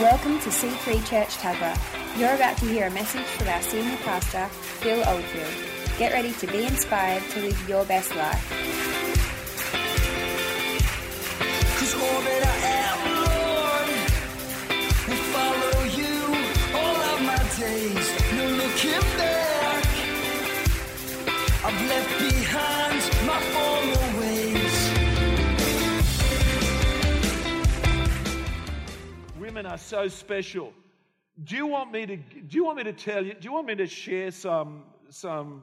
Welcome to C3 Church Tuggerah. You're about to hear a message from our senior pastor, Phil Oldfield. Get ready to be inspired to live your best life. Are so special. Do you want me to do you want me to tell you do you want me to share some some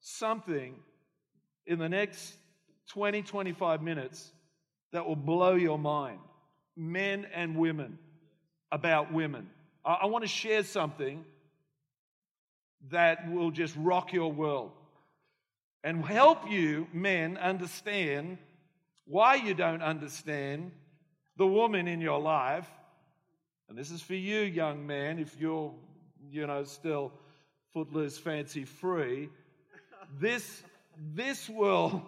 something in the next 20 25 minutes that will blow your mind men and women about women I, I want to share something that will just rock your world and help you, men, understand why you don't understand the woman in your life. And this is for you, young man, if you're, you know, still footloose, fancy free. This, this will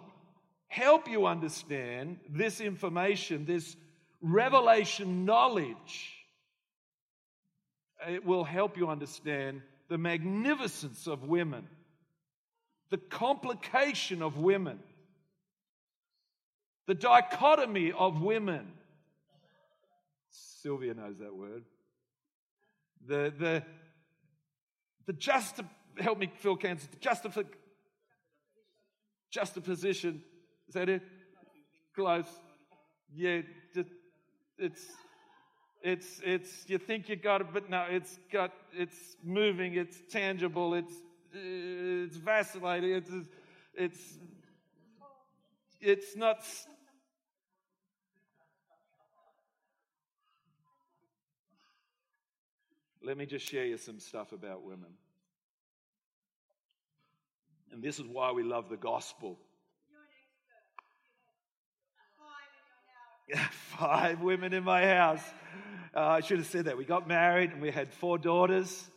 help you understand this information, this revelation knowledge. It will help you understand the magnificence of women the complication of women, the dichotomy of women. Sylvia knows that word. The, the, the just, help me, Phil Cancer, the justifi, juxtaposition, is that it? Close. Yeah, it's, it's, it's, you think you got it, but no, it's got, it's moving, it's tangible, it's it's vacillating. It's, it's, it's not. Let me just share you some stuff about women. And this is why we love the gospel. Five women in my house. Uh, I should have said that. We got married and we had four daughters.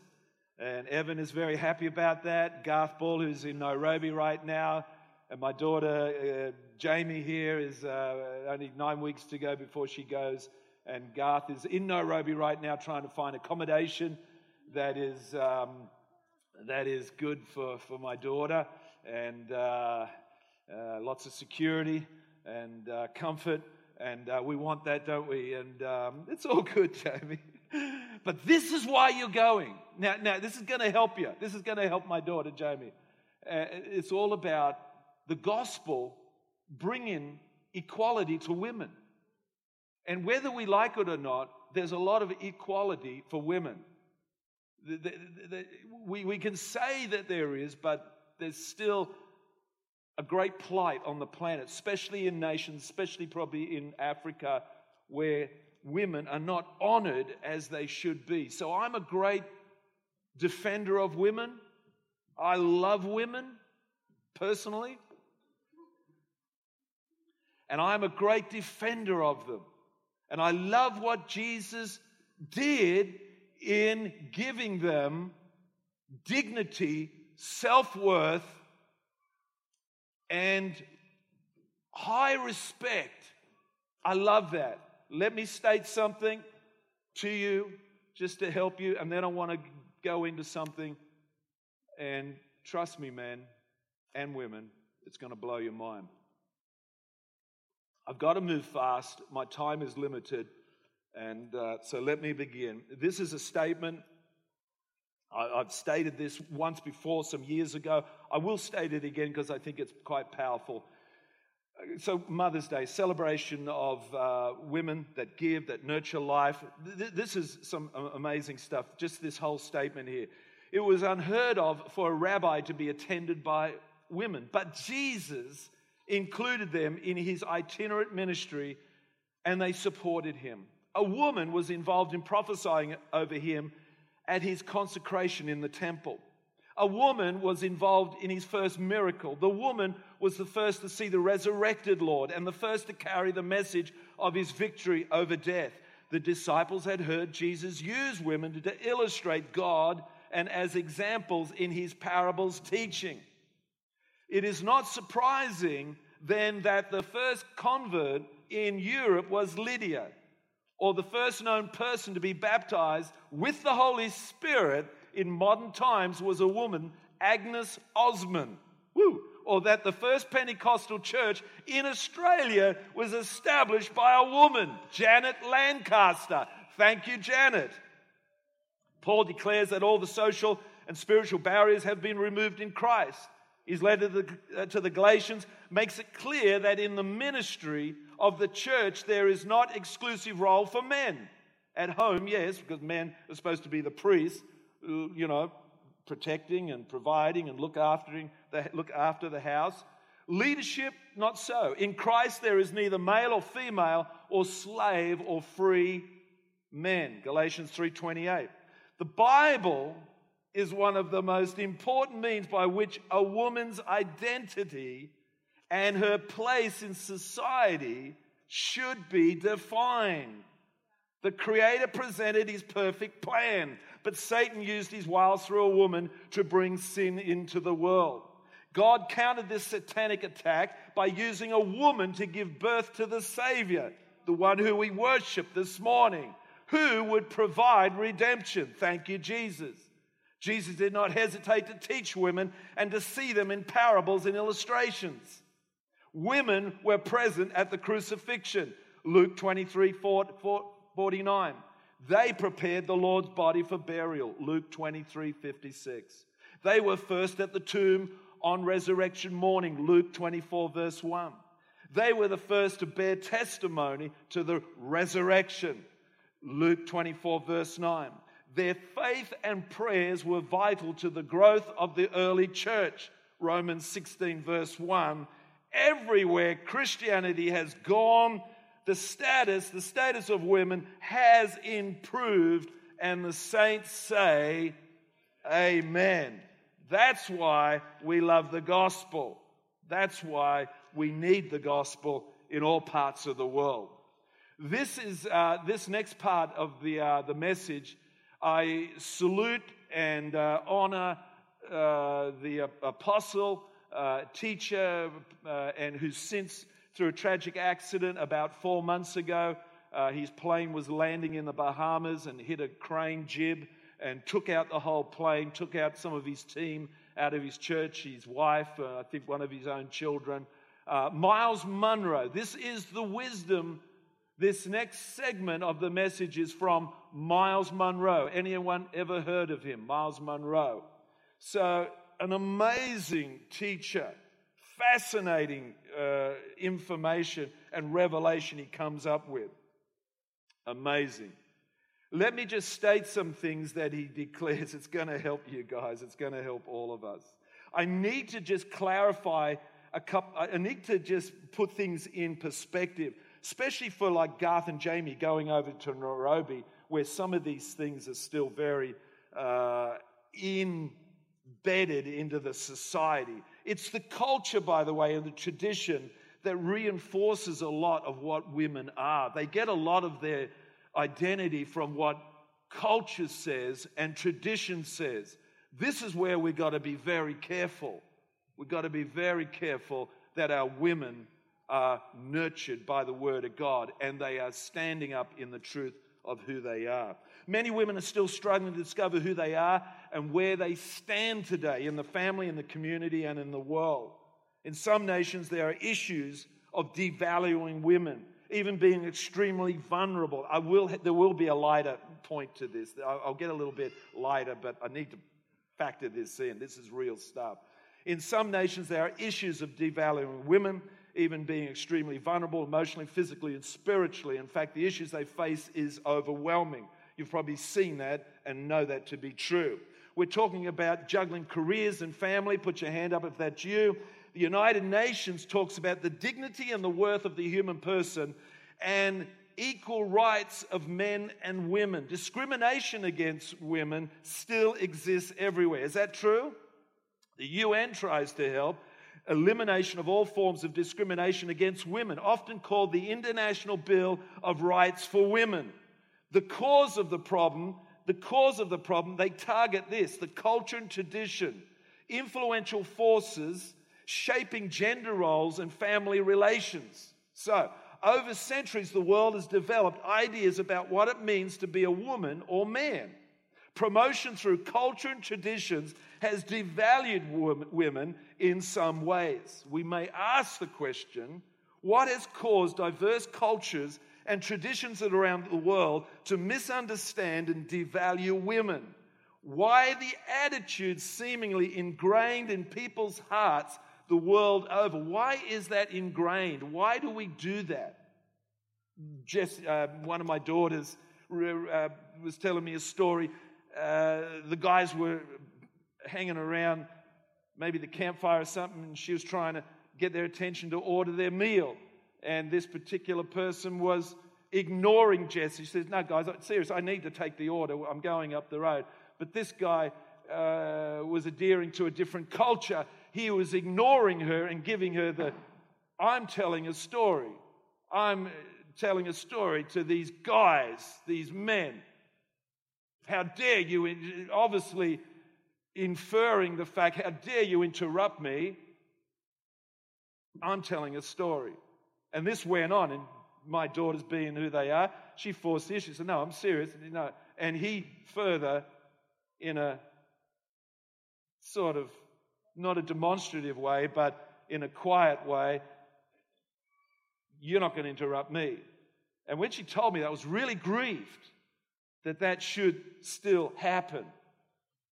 And Evan is very happy about that. Garth Ball, who's in Nairobi right now, and my daughter uh, Jamie here is uh, only nine weeks to go before she goes. And Garth is in Nairobi right now trying to find accommodation that is, um, that is good for, for my daughter and uh, uh lots of security and uh, comfort. And uh, we want that, don't we? And um, it's all good, Jamie. but this is why you're going. Now, now this is going to help you. This is going to help my daughter, Jamie. Uh, it's all about the gospel bringing equality to women. And whether we like it or not, there's a lot of equality for women. We, we can say that there is, but there's still a great plight on the planet, especially in nations, especially probably in Africa, where women are not honored as they should be. So I'm a great defender of women. I love women personally. And I'm a great defender of them. And I love what Jesus did in giving them dignity, self worth, and high respect. I love that let me state something to you just to help you, and then I want to go into something. And trust me, men and women, it's going to blow your mind. I've got to move fast. My time is limited. And uh, so let me begin. This is a statement. I, have stated this once before, some years ago. I will state it again because I think it's quite powerful so Mother's Day, celebration of uh, women that give, that nurture life. This is some amazing stuff. Just this whole statement here. It was unheard of for a rabbi to be attended by women, but Jesus included them in his itinerant ministry and they supported him. A woman was involved in prophesying over him at his consecration in the temple. A woman was involved in his first miracle. The woman was the first to see the resurrected Lord and the first to carry the message of his victory over death. The disciples had heard Jesus use women to illustrate God and as examples in his parables teaching. It is not surprising then that the first convert in Europe was Lydia. or the first known person to be baptized with the Holy Spirit in modern times was a woman, Agnes Ozman. Woo! Or that the first Pentecostal church in Australia was established by a woman, Janet Lancaster. Thank you, Janet. Paul declares that all the social and spiritual barriers have been removed in Christ. His letter to the, uh, to the Galatians makes it clear that in the ministry of the church there is not exclusive role for men. At home, yes, because men are supposed to be the priests, you know, protecting and providing and look after the, look after the house. Leadership, not so. In Christ there is neither male or female or slave or free men. Galatians 3:28. The Bible is one of the most important means by which a woman's identity and her place in society should be defined. The Creator presented His perfect plan, but Satan used his wiles through a woman to bring sin into the world. God countered this satanic attack by using a woman to give birth to the Savior, the one who we worship this morning, who would provide redemption. Thank you, Jesus. Jesus did not hesitate to teach women and to see them in parables and illustrations. Women were present at the crucifixion. Luke 23 49. They prepared the Lord's body for burial. Luke 23 56. They were first at the tomb on resurrection morning. Luke 24, verse 1. They were the first to bear testimony to the resurrection. Luke 24, verse 9. Their faith and prayers were vital to the growth of the early church. Romans 16, verse 1 everywhere Christianity has gone, the status, the status of women has improved, and the saints say, Amen. That's why we love the gospel. That's why we need the gospel in all parts of the world. This is uh, this next part of the uh, the message. I salute and uh, honor uh, the apostle uh, teacher uh, and who's since, through a tragic accident about four months ago, uh, his plane was landing in the Bahamas and hit a crane jib and took out the whole plane, took out some of his team out of his church, his wife, uh, I think one of his own children. Myles Munroe, this is the wisdom. This next segment of the message is from Myles Munroe. Anyone ever heard of him? Myles Munroe. So an amazing teacher, fascinating uh, information and revelation he comes up with. Amazing. Let me just state some things that he declares. It's going to help you guys, it's going to help all of us. I need to just clarify a couple, I need to just put things in perspective, especially for like Garth and Jamie going over to Nairobi, where some of these things are still very uh, embedded into the society. It's the culture, by the way, and the tradition that reinforces a lot of what women are. They get a lot of their identity from what culture says and tradition says. This is where we've got to be very careful. We've got to be very careful that our women are nurtured by the Word of God and they are standing up in the truth of who they are. Many women are still struggling to discover who they are and where they stand today in the family, in the community, and in the world. In some nations, there are issues of devaluing women, even being extremely vulnerable. I will, there will be a lighter point to this. I'll get a little bit lighter, but I need to factor this in. This is real stuff. In some nations, there are issues of devaluing women, even being extremely vulnerable emotionally, physically, and spiritually. In fact, the issues they face is overwhelming. You've probably seen that and know that to be true. We're talking about juggling careers and family. Put your hand up if that's you. The United Nations talks about the dignity and the worth of the human person and equal rights of men and women. Discrimination against women still exists everywhere. Is that true? The UN tries to help elimination of all forms of discrimination against women, often called the International Bill of Rights for Women. The cause of the problem, the cause of the problem, they target this the culture and tradition, influential forces shaping gender roles and family relations. So, over centuries, the world has developed ideas about what it means to be a woman or man. Promotion through culture and traditions has devalued women in some ways. We may ask the question what has caused diverse cultures and traditions around the world to misunderstand and devalue women? Why the attitude seemingly ingrained in people's hearts the world over? Why is that ingrained? Why do we do that? Jess, uh, one of my daughters, uh, was telling me a story. Uh, the guys were hanging around maybe the campfire or something, and she was trying to get their attention to order their meal. And this particular person was ignoring Jess. She says, No, guys, serious, I need to take the order. I'm going up the road. But this guy uh, was adhering to a different culture. He was ignoring her and giving her the, I'm telling a story. I'm telling a story to these guys, these men. How dare you, obviously inferring the fact, how dare you interrupt me? I'm telling a story. And this went on, and my daughters being who they are, she forced the issue. She said, No, I'm serious. And, know, and he further, in a sort of not a demonstrative way, but in a quiet way, you're not going to interrupt me. And when she told me that, I was really grieved that that should still happen,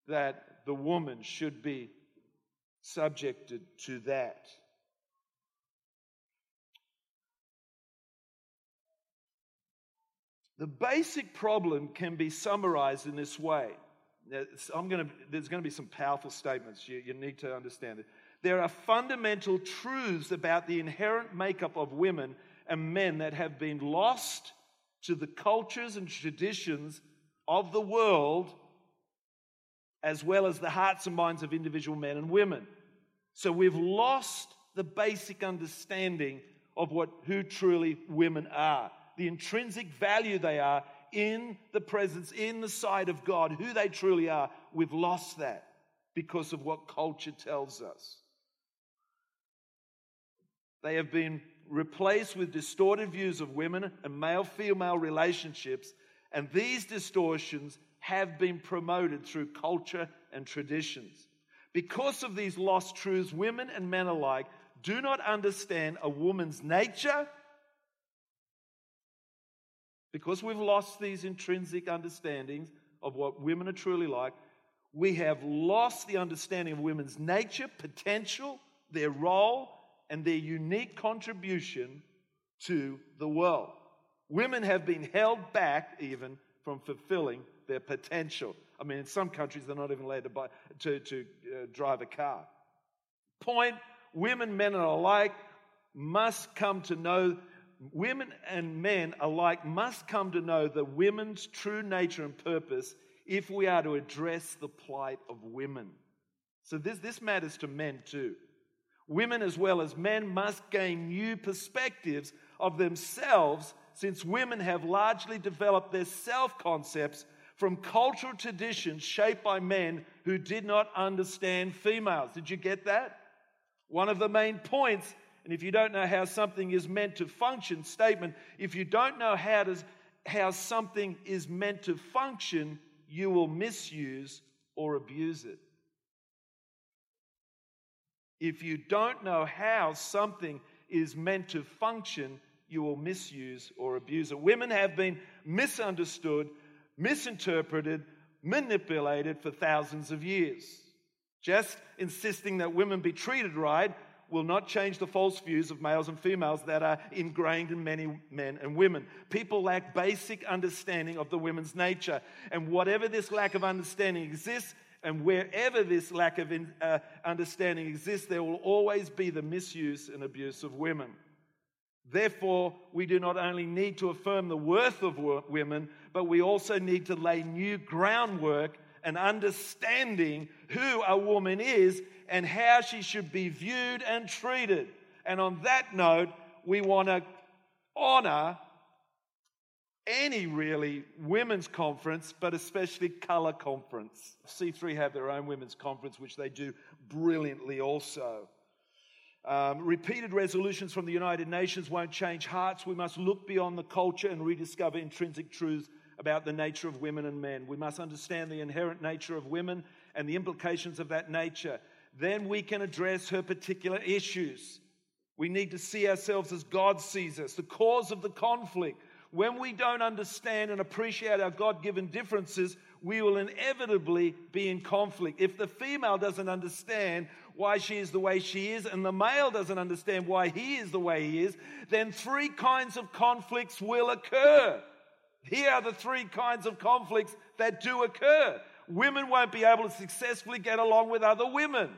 that the woman should be subjected to that. The basic problem can be summarized in this way. To, there's going to be some powerful statements. You, you need to understand it. There are fundamental truths about the inherent makeup of women and men that have been lost to the cultures and traditions of the world as well as the hearts and minds of individual men and women. So we've lost the basic understanding of what who truly women are, the intrinsic value they are in the presence, in the sight of God, who they truly are. We've lost that because of what culture tells us. They have been replaced with distorted views of women and male female relationships, and these distortions have been promoted through culture and traditions. Because of these lost truths, women and men alike do not understand a woman's nature. Because we've lost these intrinsic understandings of what women are truly like, we have lost the understanding of women's nature, potential, their role, and their unique contribution to the world. Women have been held back even from fulfilling their potential. I mean, in some countries, they're not even allowed to, buy, to, to uh, drive a car. Point women, men alike must come to know, women and men alike must come to know the women's true nature and purpose if we are to address the plight of women. So this, this matters to men too. Women as well as men must gain new perspectives of themselves since women have largely developed their self concepts from cultural traditions shaped by men who did not understand females. Did you get that? One of the main points, and if you don't know how something is meant to function, statement, if you don't know how, to, how something is meant to function, you will misuse or abuse it. If you don't know how something is meant to function, you will misuse or abuse it. Women have been misunderstood misinterpreted, manipulated for thousands of years. Just insisting that women be treated right will not change the false views of males and females that are ingrained in many men and women. People lack basic understanding of the women's nature. And whatever this lack of understanding exists, and wherever this lack of uh, understanding exists, there will always be the misuse and abuse of women. Therefore, we do not only need to affirm the worth of women, but we also need to lay new groundwork and understanding who a woman is and how she should be viewed and treated. And on that note, we want to honor any really women's conference, but especially Colour Conference. C3 have their own women's conference, which they do brilliantly also. Um, repeated resolutions from the United Nations won't change hearts. We must look beyond the culture and rediscover intrinsic truths about the nature of women and men. We must understand the inherent nature of women and the implications of that nature. Then we can address her particular issues. We need to see ourselves as God sees us, the cause of the conflict. When we don't understand and appreciate our God given differences, we will inevitably be in conflict. If the female doesn't understand why she is the way she is, and the male doesn't understand why he is the way he is, then three kinds of conflicts will occur. Here are the three kinds of conflicts that do occur. Women won't be able to successfully get along with other women.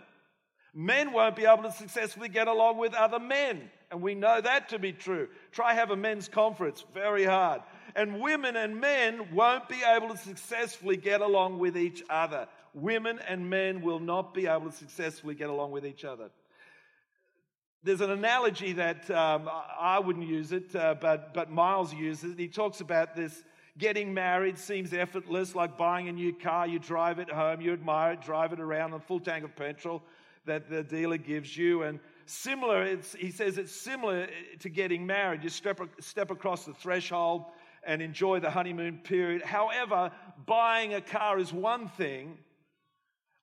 Men won't be able to successfully get along with other men. And we know that to be true. Try have a men's conference, very hard. And women and men won't be able to successfully get along with each other. Women and men will not be able to successfully get along with each other. There's an analogy that um, I wouldn't use it, uh, but, but Myles uses it. He talks about this getting married seems effortless, like buying a new car. You drive it home, you admire it, drive it around on a full tank of petrol that the dealer gives you. And similar, he says it's similar to getting married. You step, step across the threshold and enjoy the honeymoon period. However, buying a car is one thing,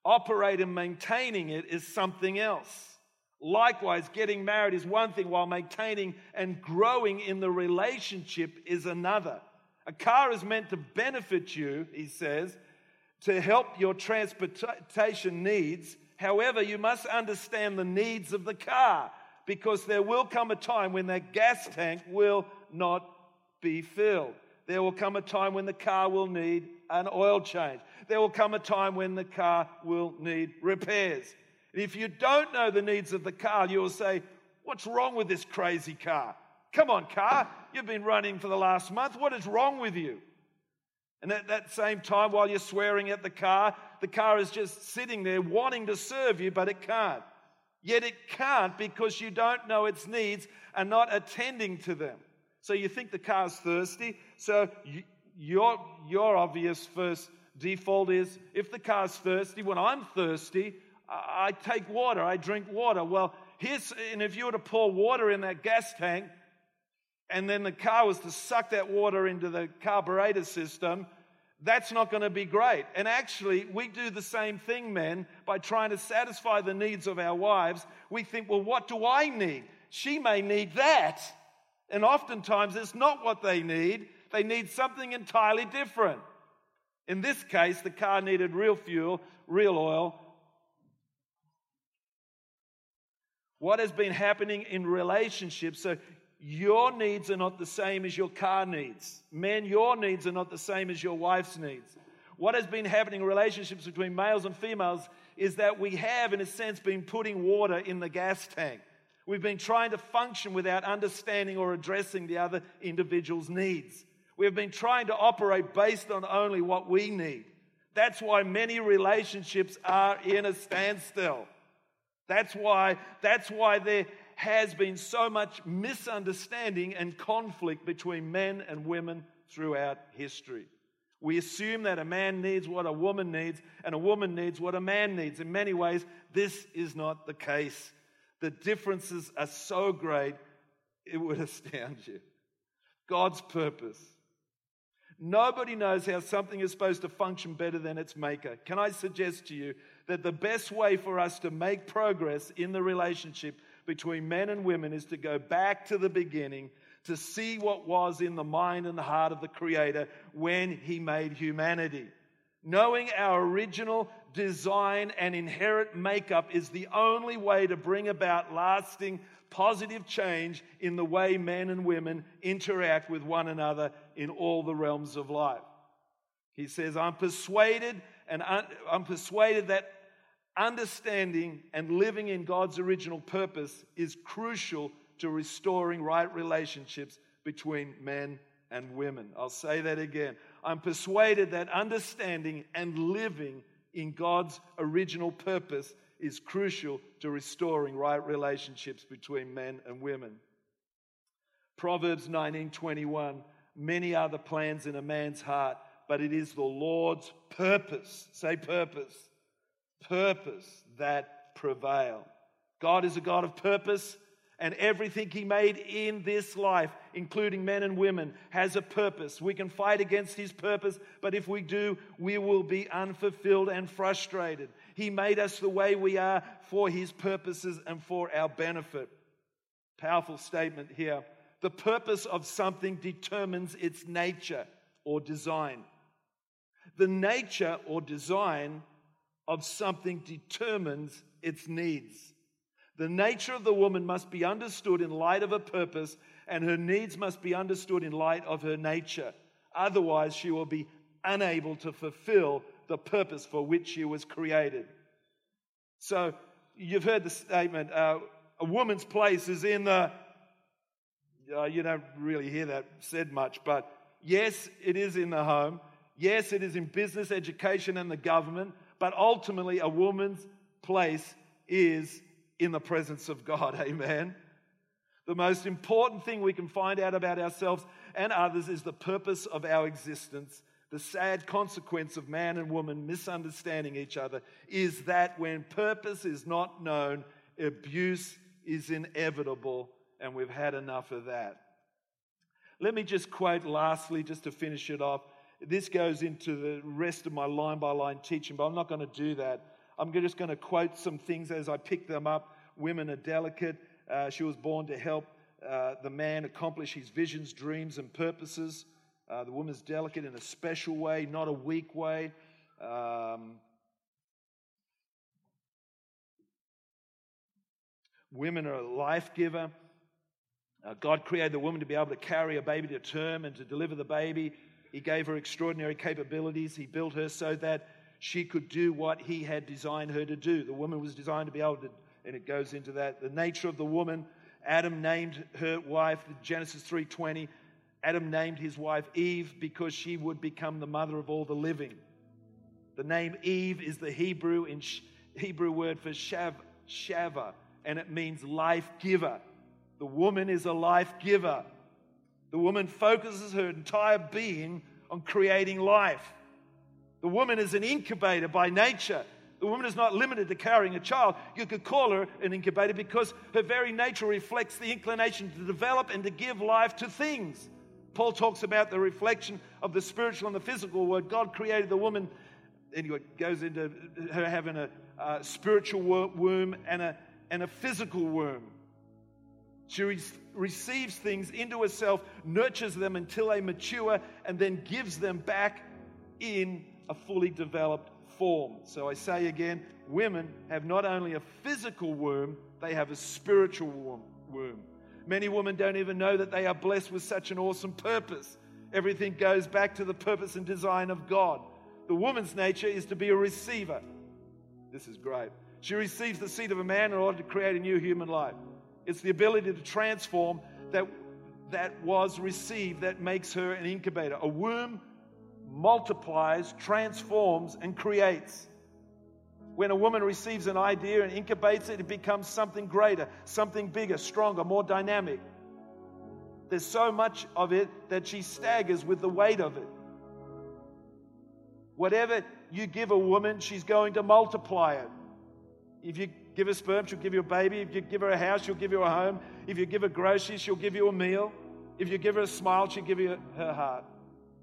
operating and maintaining it is something else. Likewise, getting married is one thing, while maintaining and growing in the relationship is another. A car is meant to benefit you, he says, to help your transportation needs. However, you must understand the needs of the car because there will come a time when that gas tank will not be filled. There will come a time when the car will need an oil change. There will come a time when the car will need repairs. And if you don't know the needs of the car, you will say, What's wrong with this crazy car? Come on, car. You've been running for the last month. What is wrong with you? And at that same time, while you're swearing at the car, the car is just sitting there wanting to serve you, but it can't. Yet it can't because you don't know its needs and not attending to them. So you think the car's thirsty. So you, your, your obvious first default is if the car's thirsty, when I'm thirsty, I take water, I drink water. Well, here's, and if you were to pour water in that gas tank, and then the car was to suck that water into the carburetor system, that's not going to be great. And actually, we do the same thing, men, by trying to satisfy the needs of our wives. We think, well, what do I need? She may need that. And oftentimes, it's not what they need, they need something entirely different. In this case, the car needed real fuel, real oil, what has been happening in relationships. So your needs are not the same as your car needs. Men, your needs are not the same as your wife's needs. What has been happening in relationships between males and females is that we have, in a sense, been putting water in the gas tank. We've been trying to function without understanding or addressing the other individual's needs. We have been trying to operate based on only what we need. That's why many relationships are in a standstill. That's why, that's why there has been so much misunderstanding and conflict between men and women throughout history. We assume that a man needs what a woman needs, and a woman needs what a man needs. In many ways, this is not the case. The differences are so great, it would astound you. God's purpose. Nobody knows how something is supposed to function better than its maker. Can I suggest to you that the best way for us to make progress in the relationship between men and women is to go back to the beginning to see what was in the mind and the heart of the Creator when He made humanity. Knowing our original design and inherent makeup is the only way to bring about lasting positive change in the way men and women interact with one another in all the realms of life. He says, I'm persuaded and un- I'm persuaded that understanding and living in God's original purpose is crucial to restoring right relationships between men and women. I'll say that again. I'm persuaded that understanding and living in God's original purpose is crucial to restoring right relationships between men and women. Proverbs 19:21 Many are the plans in a man's heart, but it is the Lord's purpose. Say purpose. Purpose that prevail. God is a God of purpose, and everything He made in this life, including men and women, has a purpose. We can fight against His purpose, but if we do, we will be unfulfilled and frustrated. He made us the way we are for His purposes and for our benefit. Powerful statement here. The purpose of something determines its nature or design. The nature or design of something determines its needs. The nature of the woman must be understood in light of her purpose, and her needs must be understood in light of her nature. Otherwise, she will be unable to fulfill the purpose for which she was created. So, you've heard the statement uh, a woman's place is in the. Uh, you don't really hear that said much, but yes, it is in the home. Yes, it is in business, education, and the government. But ultimately, a woman's place is in the presence of God. Amen. The most important thing we can find out about ourselves and others is the purpose of our existence. The sad consequence of man and woman misunderstanding each other is that when purpose is not known, abuse is inevitable, and we've had enough of that. Let me just quote lastly, just to finish it off. This goes into the rest of my line by line teaching, but I'm not going to do that. I'm just going to quote some things as I pick them up. Women are delicate. Uh, she was born to help uh, the man accomplish his visions, dreams, and purposes. Uh, the woman's delicate in a special way, not a weak way. Um, women are a life giver. Uh, God created the woman to be able to carry a baby to term and to deliver the baby. He gave her extraordinary capabilities. He built her so that she could do what He had designed her to do. The woman was designed to be able to, and it goes into that. The nature of the woman, Adam named her wife, Genesis 3:20. Adam named his wife Eve because she would become the mother of all the living. The name Eve is the Hebrew in Hebrew word for shav, shava, and it means life giver. The woman is a life giver. The woman focuses her entire being on creating life. The woman is an incubator by nature. The woman is not limited to carrying a child. You could call her an incubator because her very nature reflects the inclination to develop and to give life to things. Paul talks about the reflection of the spiritual and the physical word. God created the woman, anyway, goes into her having a, a spiritual womb and a, and a physical womb. She re- receives things into herself, nurtures them until they mature, and then gives them back in a fully developed form. So I say again women have not only a physical womb, they have a spiritual womb. Many women don't even know that they are blessed with such an awesome purpose. Everything goes back to the purpose and design of God. The woman's nature is to be a receiver. This is great. She receives the seed of a man in order to create a new human life. It's the ability to transform that, that was received that makes her an incubator. A womb multiplies, transforms, and creates. When a woman receives an idea and incubates it, it becomes something greater, something bigger, stronger, more dynamic. There's so much of it that she staggers with the weight of it. Whatever you give a woman, she's going to multiply it. If you give her sperm, she'll give you a baby. If you give her a house, she'll give you a home. If you give her groceries, she'll give you a meal. If you give her a smile, she'll give you her heart.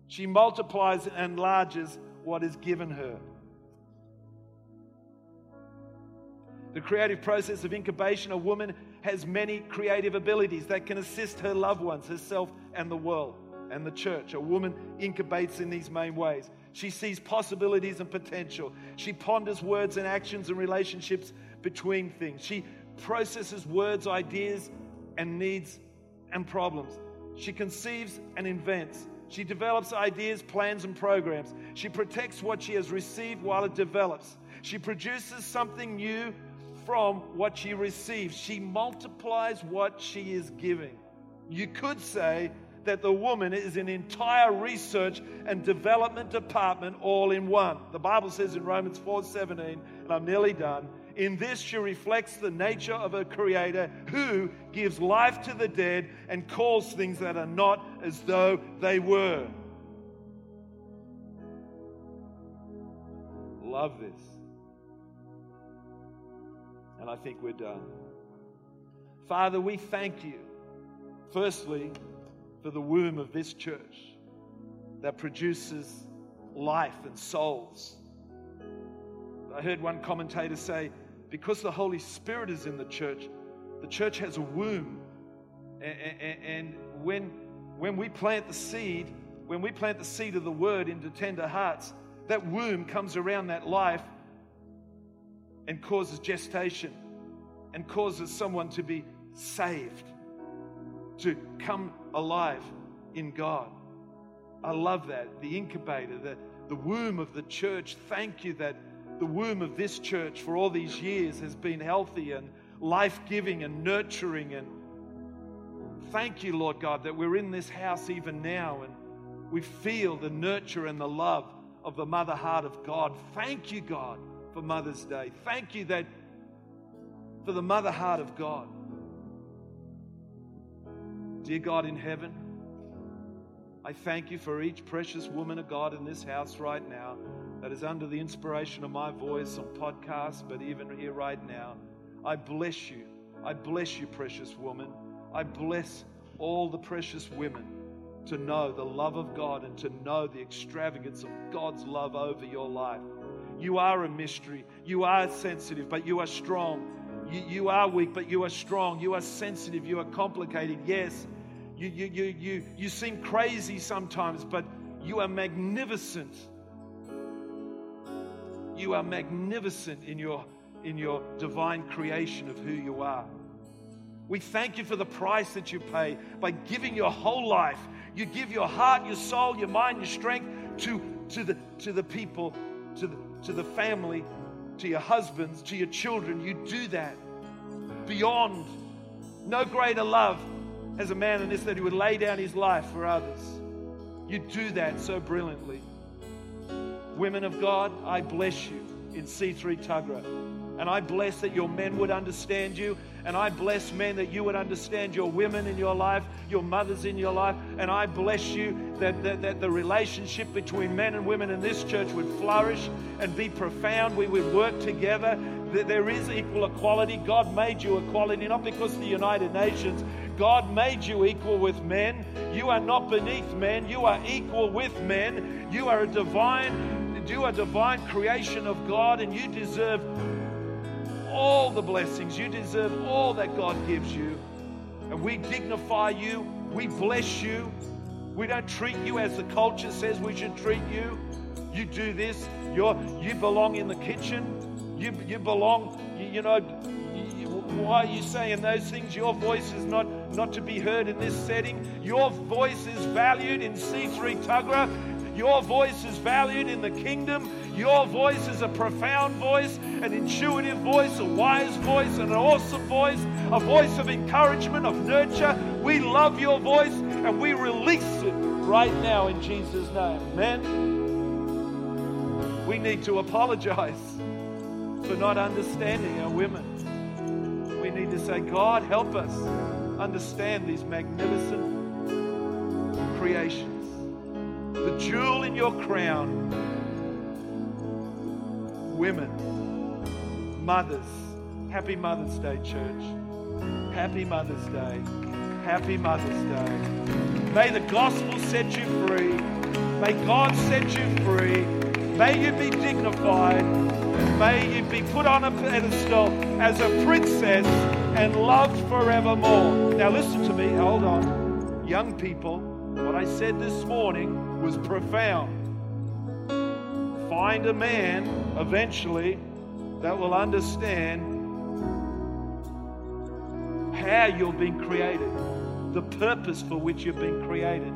She multiplies and enlarges what is given her. The creative process of incubation, a woman has many creative abilities that can assist her loved ones, herself, and the world and the church. A woman incubates in these main ways. She sees possibilities and potential. She ponders words and actions and relationships between things. She processes words, ideas, and needs and problems. She conceives and invents. She develops ideas, plans, and programs. She protects what she has received while it develops. She produces something new from what she receives. She multiplies what she is giving. You could say that the woman is an entire research and development department all in one. The Bible says in Romans 4:17, and I'm nearly done, in this, she reflects the nature of her Creator who gives life to the dead and calls things that are not as though they were. Love this. And I think we're done. Father, we thank you, firstly, for the womb of this church that produces life and souls. I heard one commentator say, because the Holy Spirit is in the church, the church has a womb. And when, when we plant the seed, when we plant the seed of the word into tender hearts, that womb comes around that life and causes gestation and causes someone to be saved, to come alive in God. I love that. The incubator, the, the womb of the church. Thank you that the womb of this church for all these years has been healthy and life giving and nurturing. And thank you, Lord God, that we're in this house even now and we feel the nurture and the love of the mother heart of God. Thank you, God, for Mother's Day. Thank you that for the mother heart of God. Dear God in heaven, I thank you for each precious woman of God in this house right now that is under the inspiration of my voice on podcasts, but even here right now. I bless you. I bless you, precious woman. I bless all the precious women to know the love of God and to know the extravagance of God's love over your life. You are a mystery. You are sensitive, but you are strong. You, you are weak, but you are strong. You are sensitive. You are complicated. Yes, you, you, you, you, you seem crazy sometimes, but you are magnificent. You are magnificent in your, in your divine creation of who you are. We thank you for the price that you pay by giving your whole life. You give your heart, your soul, your mind, your strength to, to, the, to the people, to the, to the family, to your husbands, to your children. You do that beyond. No greater love has a man than this that he would lay down his life for others. You do that so brilliantly. Women of God, I bless you in C3 Tuggerah. And I bless that your men would understand you. And I bless men that you would understand your women in your life, your mothers in your life. And I bless you that, that, that the relationship between men and women in this church would flourish and be profound. We would work together. That there is equal equality. God made you equality, not because the United Nations. God made you equal with men. You are not beneath men. You are equal with men. You are a divine, you are divine creation of God, and you deserve all the blessings. You deserve all that God gives you. And we dignify you. We bless you. We don't treat you as the culture says we should treat you. You do this. You're, you belong in the kitchen. You, you belong, you, you know, you, why are you saying those things? Your voice is not, not to be heard in this setting. Your voice is valued in C3 Tuggerah. Your voice is valued in the kingdom. Your voice is a profound voice, an intuitive voice, a wise voice, an awesome voice, a voice of encouragement, of nurture. We love your voice and we release it right now in Jesus' name. Amen. We need to apologize for not understanding our women. We need to say, God, help us understand these magnificent creations the jewel in your crown. Women, mothers, happy Mother's Day, church. Happy Mother's Day. Happy Mother's Day. May the gospel set you free. May God set you free. May you be dignified. May you be put on a pedestal as a princess and loved forevermore. Now, listen to me. Hold on. Young people, I said this morning was profound. Find a man eventually that will understand how you've been created, the purpose for which you've been created.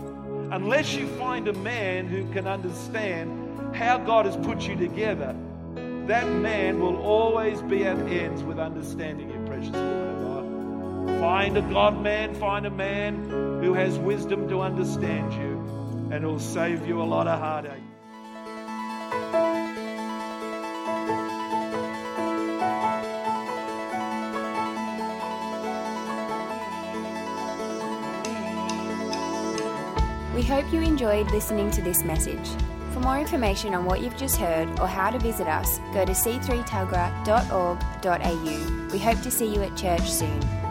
Unless you find a man who can understand how God has put you together, that man will always be at ends with understanding your precious woman. Find a God man, find a man who has wisdom to understand you and it'll save you a lot of heartache. We hope you enjoyed listening to this message. For more information on what you've just heard or how to visit us, go to c3tuggerah.org.au. We hope to see you at church soon.